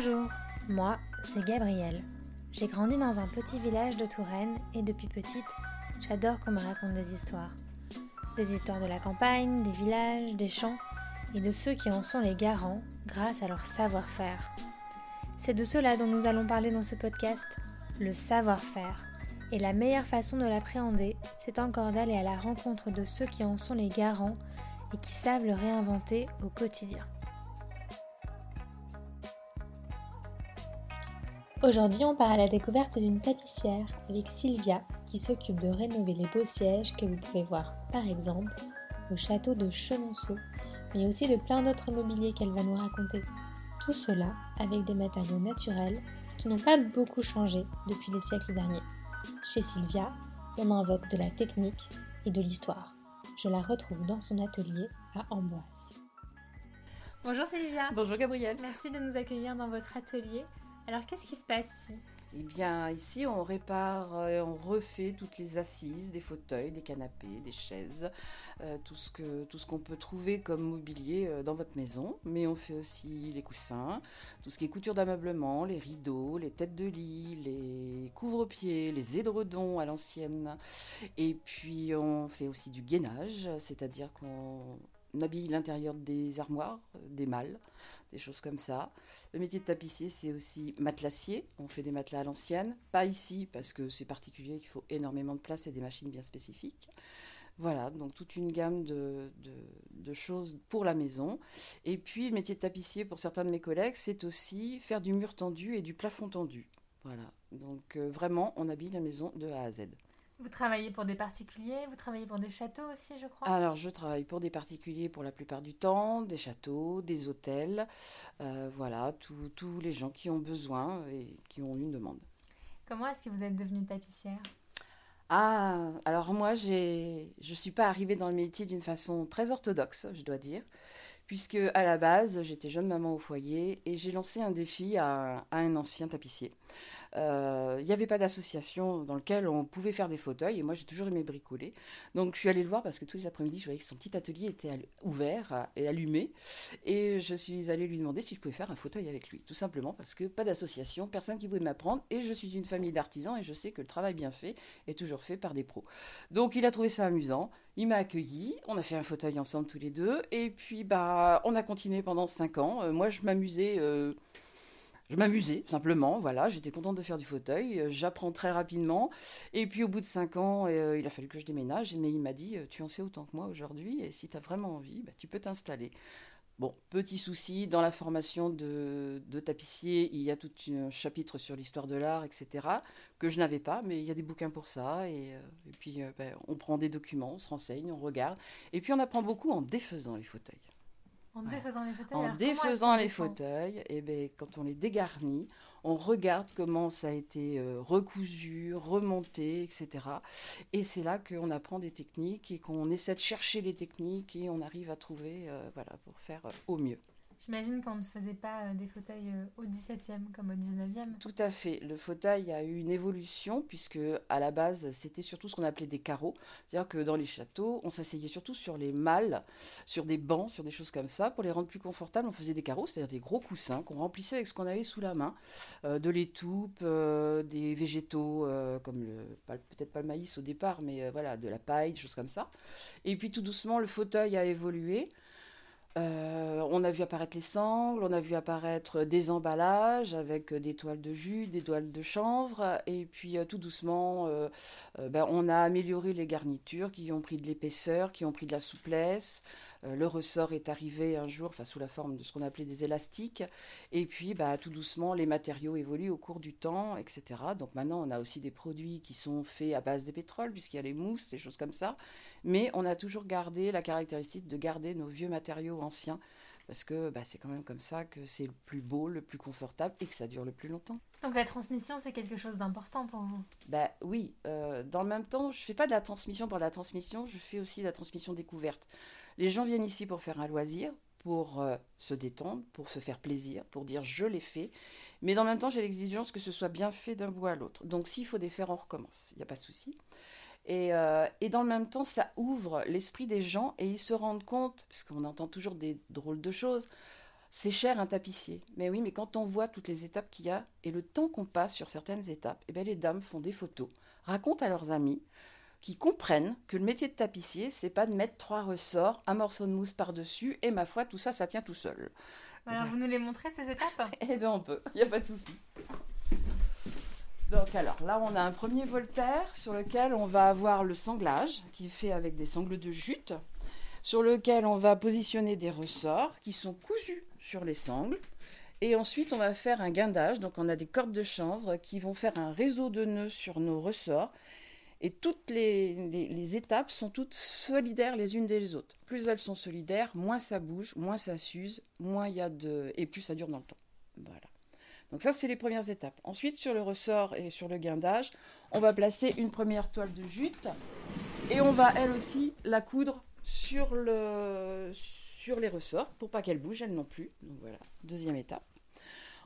Bonjour, moi c'est Gabrielle. J'ai grandi dans un petit village de Touraine et depuis petite, j'adore qu'on me raconte des histoires. Des histoires de la campagne, des villages, des champs et de ceux qui en sont les garants grâce à leur savoir-faire. C'est de cela dont nous allons parler dans ce podcast, le savoir-faire. Et la meilleure façon de l'appréhender, c'est encore d'aller à la rencontre de ceux qui en sont les garants et qui savent le réinventer au quotidien. Aujourd'hui, on part à la découverte d'une tapissière avec Sylvia qui s'occupe de rénover les beaux sièges que vous pouvez voir par exemple au château de Chenonceau, mais aussi de plein d'autres mobiliers qu'elle va nous raconter. Tout cela avec des matériaux naturels qui n'ont pas beaucoup changé depuis les siècles derniers. Chez Sylvia, on invoque de la technique et de l'histoire. Je la retrouve dans son atelier à Amboise. Bonjour Sylvia. Bonjour Gabrielle. Merci de nous accueillir dans votre atelier. Alors qu'est-ce qui se passe ici? Eh bien ici on répare et on refait toutes les assises, des fauteuils, des canapés, des chaises, euh, tout ce tout ce qu'on peut trouver comme mobilier euh, dans votre maison. Mais on fait aussi les coussins, tout ce qui est couture d'ameublement, les rideaux, les têtes de lit, les couvre-pieds, les édredons à l'ancienne. Et puis on fait aussi du gainage, c'est-à-dire qu'on habille l'intérieur des armoires, des malles des choses comme ça. Le métier de tapissier, c'est aussi matelassier. On fait des matelas à l'ancienne. Pas ici, parce que c'est particulier, qu'il faut énormément de place et des machines bien spécifiques. Voilà, donc toute une gamme de, choses pour la maison. Et puis, le métier de tapissier, pour certains de mes collègues, c'est aussi faire du mur tendu et du plafond tendu. Voilà, donc euh, vraiment, on habille la maison de A à Z. Vous travaillez pour des particuliers, vous travaillez pour des châteaux aussi, je crois Alors, je travaille pour des particuliers pour la plupart du temps, des châteaux, des hôtels, euh, voilà, tous les gens qui ont besoin et qui ont une demande. Comment est-ce que vous êtes devenue tapissière? Ah, alors moi, je ne suis pas arrivée dans le métier d'une façon très orthodoxe, je dois dire puisque à la base, j'étais jeune maman au foyer et j'ai lancé un défi à, un ancien tapissier. Euh, il n'y avait pas d'association dans laquelle on pouvait faire des fauteuils et moi j'ai toujours aimé bricoler. Donc je suis allée le voir parce que tous les après-midi je voyais que son petit atelier était ouvert et allumé et je suis allée lui demander si je pouvais faire un fauteuil avec lui. Tout simplement parce que pas d'association, personne qui pouvait m'apprendre et je suis une famille d'artisans et je sais que le travail bien fait est toujours fait par des pros. Donc il a trouvé ça amusant, il m'a accueilli, on a fait un fauteuil ensemble tous les deux et puis bah on a continué pendant cinq ans. Euh, moi, je m'amusais. Euh, je m'amusais simplement, voilà, j'étais contente de faire du fauteuil, euh, j'apprends très rapidement. Et puis au bout de cinq ans, il a fallu que je déménage, mais il m'a dit, tu en sais autant que moi aujourd'hui, et si tu as vraiment envie, bah, tu peux t'installer. Bon, petit souci, dans la formation de, tapissier, il y a tout un chapitre sur l'histoire de l'art, etc., que je n'avais pas, mais il y a des bouquins pour ça, et, puis ben, on prend des documents, on se renseigne, on regarde, et puis on apprend beaucoup en défaisant les fauteuils. En défaisant les fauteuils. En défaisant les fauteuils, et eh ben, quand on les dégarnit, on regarde comment ça a été euh, recousu, remonté, etc. Et c'est là qu'on apprend des techniques et qu'on essaie de chercher les techniques et on arrive à trouver, euh, voilà, pour faire euh, au mieux. J'imagine qu'on ne faisait pas euh, des fauteuils euh, au 17e comme au 19e. Tout à fait. Le fauteuil a eu une évolution puisque à la base, c'était surtout ce qu'on appelait des carreaux. C'est-à-dire que dans les châteaux, on s'asseyait surtout sur les malles, sur des bancs, sur des choses comme ça. Pour les rendre plus confortables, on faisait des carreaux, c'est-à-dire des gros coussins qu'on remplissait avec ce qu'on avait sous la main. Euh, de l'étoupe, des végétaux comme le, peut-être pas le maïs au départ, mais voilà, de la paille, des choses comme ça. Et puis tout doucement, le fauteuil a évolué. Euh, on a vu apparaître les sangles, on a vu apparaître des emballages avec des toiles de jus, des toiles de chanvre, et puis euh, tout doucement, euh, ben, on a amélioré les garnitures qui ont pris de l'épaisseur, qui ont pris de la souplesse. Le ressort est arrivé un jour, enfin sous la forme de ce qu'on appelait des élastiques, et puis bah, tout doucement, les matériaux évoluent au cours du temps, etc. Donc maintenant, on a aussi des produits qui sont faits à base de pétrole, puisqu'il y a les mousses, des choses comme ça, mais on a toujours gardé la caractéristique de garder nos vieux matériaux ancien, parce que bah, c'est quand même comme ça que c'est le plus beau, le plus confortable et que ça dure le plus longtemps. Donc la transmission, c'est quelque chose d'important pour vous? Bah oui, euh, dans le même temps, je fais pas de la transmission pour la transmission, je fais aussi de la transmission découverte. Les gens viennent ici pour faire un loisir, pour euh, se détendre, pour se faire plaisir, pour dire je l'ai fait. Mais dans le même temps, j'ai l'exigence que ce soit bien fait d'un bout à l'autre. Donc s'il faut défaire, on recommence. Il n'y a pas de souci. Euh, et, dans le même temps, ça ouvre l'esprit des gens et ils se rendent compte, parce qu'on entend toujours des drôles de choses, c'est cher un tapissier. Mais oui, mais quand on voit toutes les étapes qu'il y a et le temps qu'on passe sur certaines étapes, eh bien, les dames font des photos, racontent à leurs amis, qui comprennent que le métier de tapissier, c'est pas de mettre trois ressorts, un morceau de mousse par-dessus, et ma foi, tout ça, ça tient tout seul. Alors, vous nous les montrez, ces étapes? Eh bien, on peut, il n'y a pas de souci. Donc, alors, là, on a un premier Voltaire sur lequel on va avoir le sanglage, qui est fait avec des sangles de jute, sur lequel on va positionner des ressorts qui sont cousus sur les sangles. Et ensuite, on va faire un guindage. Donc, on a des cordes de chanvre qui vont faire un réseau de nœuds sur nos ressorts. Et toutes les, étapes sont toutes solidaires les unes des autres. Plus elles sont solidaires, moins ça bouge, moins ça s'use, moins il y a de... et plus ça dure dans le temps. Voilà. Donc ça, c'est les premières étapes. Ensuite, sur le ressort et sur le guindage, on va placer une première toile de jute et on va, elle aussi, la coudre sur, le, sur les ressorts pour pas qu'elle bouge, elle non plus. Donc voilà, deuxième étape.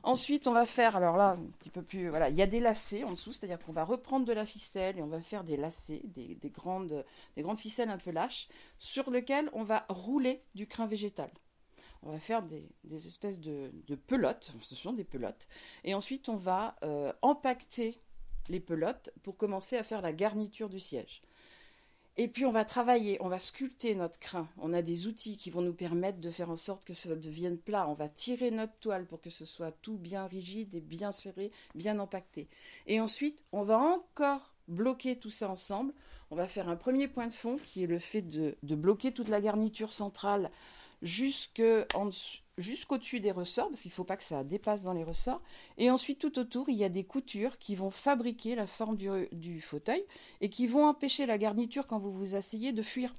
Ensuite, on va faire, alors là, un petit peu plus, voilà, il y a des lacets en dessous, c'est-à-dire qu'on va reprendre de la ficelle et on va faire des lacets, des, grandes, des grandes ficelles un peu lâches, sur lesquelles on va rouler du crin végétal. On va faire des, espèces de, pelotes, ce sont des pelotes, et ensuite on va euh, empacter les pelotes pour commencer à faire la garniture du siège. Et puis on va travailler, on va sculpter notre crin. On a des outils qui vont nous permettre de faire en sorte que ça devienne plat. On va tirer notre toile pour que ce soit tout bien rigide et bien serré, bien empaqueté. Et ensuite, on va encore bloquer tout ça ensemble. On va faire un premier point de fond qui est le fait de, de bloquer toute la garniture centrale jusqu'au-dessus des ressorts, parce qu'il ne faut pas que ça dépasse dans les ressorts. Et ensuite, tout autour, il y a des coutures qui vont fabriquer la forme du, fauteuil et qui vont empêcher la garniture, quand vous vous asseyez, de fuir.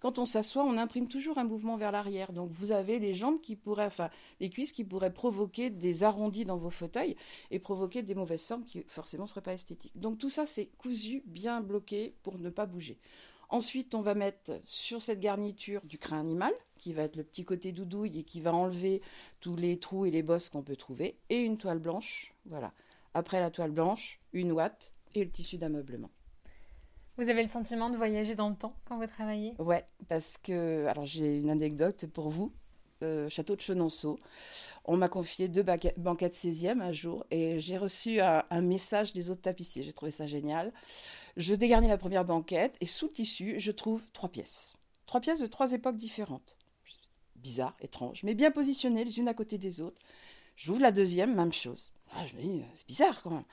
Quand on s'assoit, on imprime toujours un mouvement vers l'arrière. Donc vous avez les jambes qui pourraient, enfin les cuisses qui pourraient provoquer des arrondis dans vos fauteuils et provoquer des mauvaises formes qui forcément ne seraient pas esthétiques. Donc tout ça, c'est cousu, bien bloqué pour ne pas bouger. Ensuite, on va mettre sur cette garniture du crin animal, qui va être le petit côté doudouille et qui va enlever tous les trous et les bosses qu'on peut trouver, et une toile blanche. Voilà. Après la toile blanche, une ouate et le tissu d'ameublement. Vous avez le sentiment de voyager dans le temps quand vous travaillez? Ouais, parce que alors j'ai une anecdote pour vous. Euh, château de Chenonceau. On m'a confié deux banquettes 16e un jour et j'ai reçu un, un, message des autres tapissiers. J'ai trouvé ça génial. Je dégarnis la première banquette et sous le tissu, je trouve trois pièces. Trois pièces de trois époques différentes. Bizarre, étrange, mais bien positionnées les unes à côté des autres. J'ouvre la deuxième, même chose. Ah, je me dis, c'est bizarre quand même.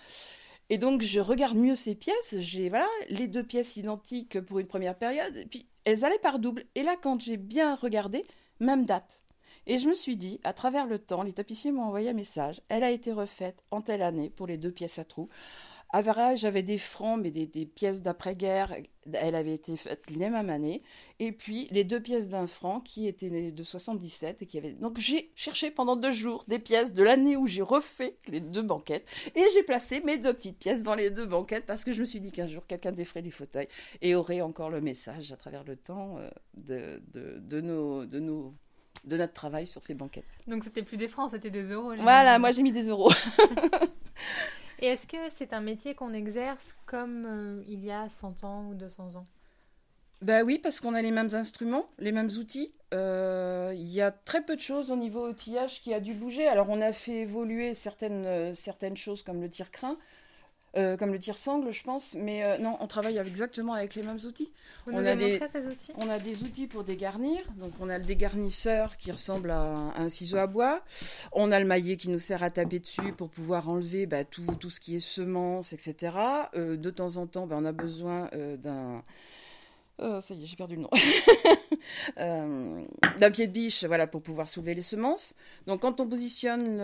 Et donc je regarde mieux ces pièces, j'ai voilà, les deux pièces identiques pour une première période, et puis elles allaient par double. Et là, quand j'ai bien regardé, même date. Et je me suis dit, à travers le temps, les tapissiers m'ont envoyé un message. Elle a été refaite en telle année pour les deux pièces à trous. À j'avais des francs, mais des, pièces d'après-guerre. Elle avait été faite la même année. Et puis, les deux pièces d'un franc qui étaient de 77 et qui avaient... Donc, j'ai cherché pendant deux jours des pièces de l'année où j'ai refait les deux banquettes. Et j'ai placé mes deux petites pièces dans les deux banquettes parce que je me suis dit qu'un jour, quelqu'un défrait les fauteuils et aurait encore le message à travers le temps euh, de, de, de, nos, de, nos, de notre travail sur ces banquettes. Donc, c'était plus des francs, c'était des euros. Voilà, moi j'ai mis des euros. Et est-ce que c'est un métier qu'on exerce comme euh, il y a 100 ans ou 200 ans? Ben oui, parce qu'on a les mêmes instruments, les mêmes outils. Euh, il y a très peu de choses au niveau outillage qui a dû bouger. Alors on a fait évoluer certaines, euh, certaines choses comme le tir-crin, euh, comme le tire-sangle, je pense. Mais euh, non, on travaille exactement avec les mêmes outils. on a des, ces outils? On a des outils pour dégarnir. Donc, on a le dégarnisseur qui ressemble à un, ciseau à bois. On a le maillet qui nous sert à taper dessus pour pouvoir enlever bah, tout, tout, ce qui est semences, etc. Euh, de temps en temps, bah, on a besoin d'un Oh, ça y est, j'ai perdu le nom. Euh, d'un pied de biche, voilà, pour pouvoir soulever les semences. Donc, quand on positionne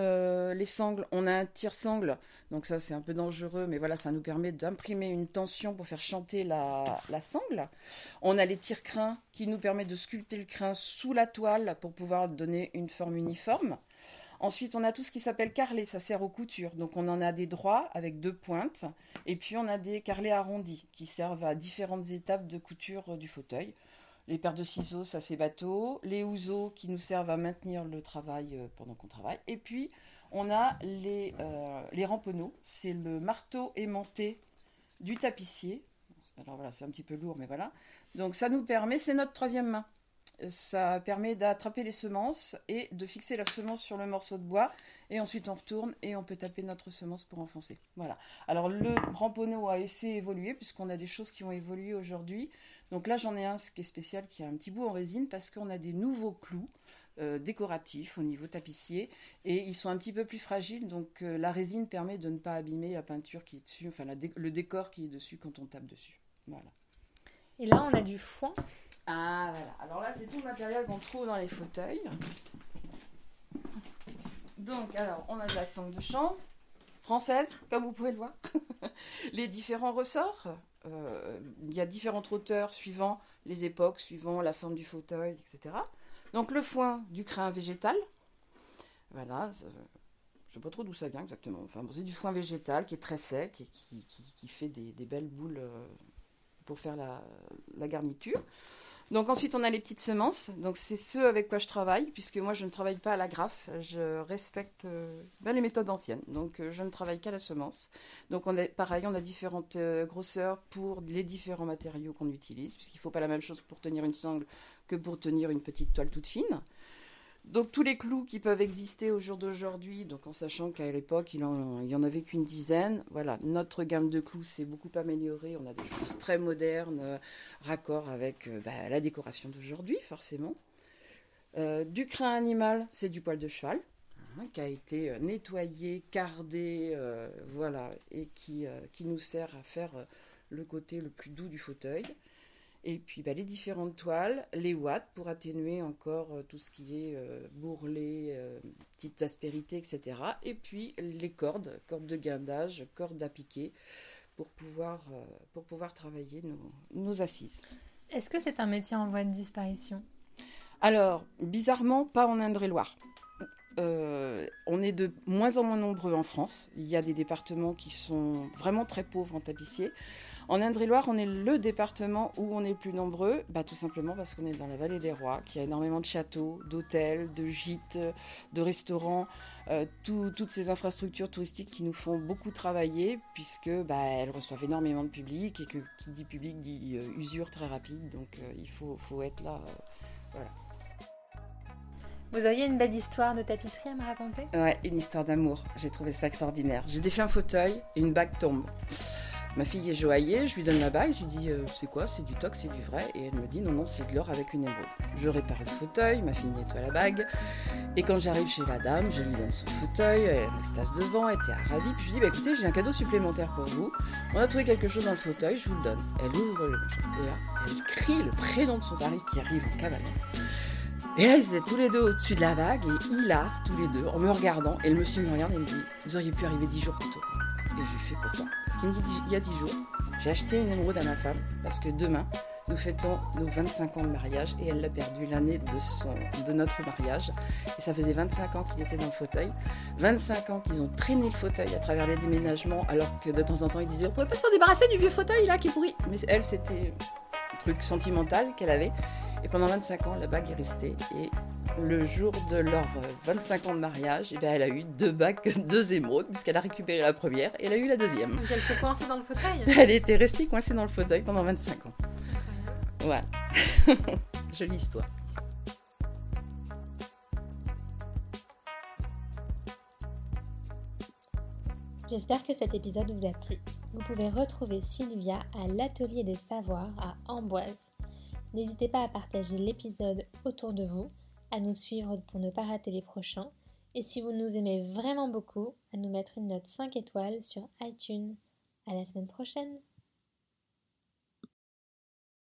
les sangles, on a un tire-sangle. Donc, ça, c'est un peu dangereux, mais voilà, ça nous permet d'imprimer une tension pour faire chanter la, la sangle. On a les tire-crins qui nous permettent de sculpter le crin sous la toile pour pouvoir donner une forme uniforme. Ensuite, on a tout ce qui s'appelle carrelé, ça sert aux coutures. Donc on en a des droits avec deux pointes, et puis on a des carrelés arrondis qui servent à différentes étapes de couture du fauteuil. Les paires de ciseaux, ça c'est bateau. Les ouseaux qui nous servent à maintenir le travail euh, pendant qu'on travaille. Et puis on a les, euh, les ramponneaux, c'est le marteau aimanté du tapissier. Alors voilà, c'est un petit peu lourd, mais voilà. Donc ça nous permet, c'est notre troisième main. Ça permet d'attraper les semences et de fixer la semence sur le morceau de bois. Et ensuite, on retourne et on peut taper notre semence pour enfoncer. Voilà. Alors, le ramponneau a essayé évoluer, puisqu'on a des choses qui ont évolué aujourd'hui. Donc là, j'en ai un qui est spécial, qui a un petit bout en résine, parce qu'on a des nouveaux clous. Euh, décoratifs au niveau tapissier et ils sont un petit peu plus fragiles donc euh, la résine permet de ne pas abîmer la peinture qui est dessus, enfin le décor qui est dessus quand on tape dessus. Voilà. Et là on a du foin. Ah voilà, alors là c'est tout le matériel qu'on trouve dans les fauteuils. Donc alors on a de la sangle de chambre française, comme vous pouvez le voir. les différents ressorts, euh, il y a différentes hauteurs suivant les époques, suivant la forme du fauteuil, etc. Donc le foin du crin végétal. Voilà, je ne sais pas trop d'où ça vient exactement. Enfin, c'est du foin végétal qui est très sec et qui, fait des, belles boules euh, pour faire la, garniture. Donc ensuite on a les petites semences. Donc c'est ce avec quoi je travaille, puisque moi je ne travaille pas à la graffe, je respecte euh, ben, les méthodes anciennes. Donc euh, je ne travaille qu'à la semence. Donc on a, pareil, on a différentes grosseurs pour les différents matériaux qu'on utilise, puisqu'il ne faut pas la même chose pour tenir une sangle que pour tenir une petite toile toute fine. Donc tous les clous qui peuvent exister au jour d'aujourd'hui, donc en sachant qu'à l'époque il, il y en avait qu'une dizaine, voilà, notre gamme de clous s'est beaucoup améliorée, on a des choses très modernes, euh, raccord avec euh, bah, la décoration d'aujourd'hui forcément. Euh, du crin animal, c'est du poil de cheval, hein, qui a été nettoyé, cardé, voilà, et qui, qui, nous sert à faire le côté le plus doux du fauteuil. Et puis bah, les différentes toiles, les watts pour atténuer encore euh, tout ce qui est euh, bourrelet, euh, petites aspérités, etc. Et puis les cordes, cordes de guindage, cordes à piquer pour pouvoir, pour pouvoir travailler nos, nos assises. Est-ce que c'est un métier en voie de disparition? Alors, bizarrement, pas en Indre-et-Loire. on est de moins en moins nombreux en France. Il y a des départements qui sont vraiment très pauvres en tapissier. En Indre-et-Loire, on est le département où on est le plus nombreux, bah, tout simplement parce qu'on est dans la vallée des rois, qui a énormément de châteaux, d'hôtels, de gîtes, de restaurants, euh, toutes ces infrastructures touristiques qui nous font beaucoup travailler, puisque bah, elles reçoivent énormément de public, et que qui dit public dit euh, usure très rapide, donc euh, il faut, faut, être là. voilà. Vous auriez une belle histoire de tapisserie à me raconter? Ouais, une histoire d'amour. J'ai trouvé ça extraordinaire. J'ai défait un fauteuil et une bague tombe. Ma fille est joaillée, je lui donne la bague, je lui dis euh, c'est quoi C'est du toc, c'est du vrai? Et elle me dit non, non, c'est de l'or avec une émeraude. Je répare le fauteuil, ma fille nettoie la bague. Et quand j'arrive chez la dame, je lui donne son fauteuil, elle reste devant, elle était ravie. Puis je lui dis bah, écoutez, j'ai un cadeau supplémentaire pour vous. On a trouvé quelque chose dans le fauteuil, je vous le donne. Elle ouvre le Et là, elle crie le prénom de son mari qui arrive en cavalier. Et là, ils étaient tous les deux au-dessus de la bague et hilar tous les deux en me regardant. Et le monsieur me regarde et me dit Vous auriez pu arriver dix jours plus tôt. Et je lui fais pourquoi Il y a 10 jours, j'ai acheté une émeraude à ma femme parce que demain, nous fêtons nos 25 ans de mariage et elle l'a perdu l'année de notre mariage. Et ça faisait 25 ans qu'il était dans le fauteuil. 25 ans qu'ils ont traîné le fauteuil à travers les déménagements alors que de temps en temps ils disaient on pourrait pas s'en débarrasser du vieux fauteuil là qui pourrit. Mais elle c'était un truc sentimental qu'elle avait. Et pendant 25 ans, la bague est restée. Et le jour de leur 25 ans de mariage, et eh bien, elle a eu deux bagues, deux émeraudes, puisqu'elle a récupéré la première et elle a eu la deuxième. Donc elle s'est coincée dans le fauteuil Elle était restée coincée dans le fauteuil pendant 25 ans. Voilà. Jolie histoire. J'espère que cet épisode vous a plu. Vous pouvez retrouver Sylvia à l'Atelier des Savoirs à Amboise N'hésitez pas à partager l'épisode autour de vous, à nous suivre pour ne pas rater les prochains, et si vous nous aimez vraiment beaucoup, à nous mettre une note 5 étoiles sur iTunes. À la semaine prochaine!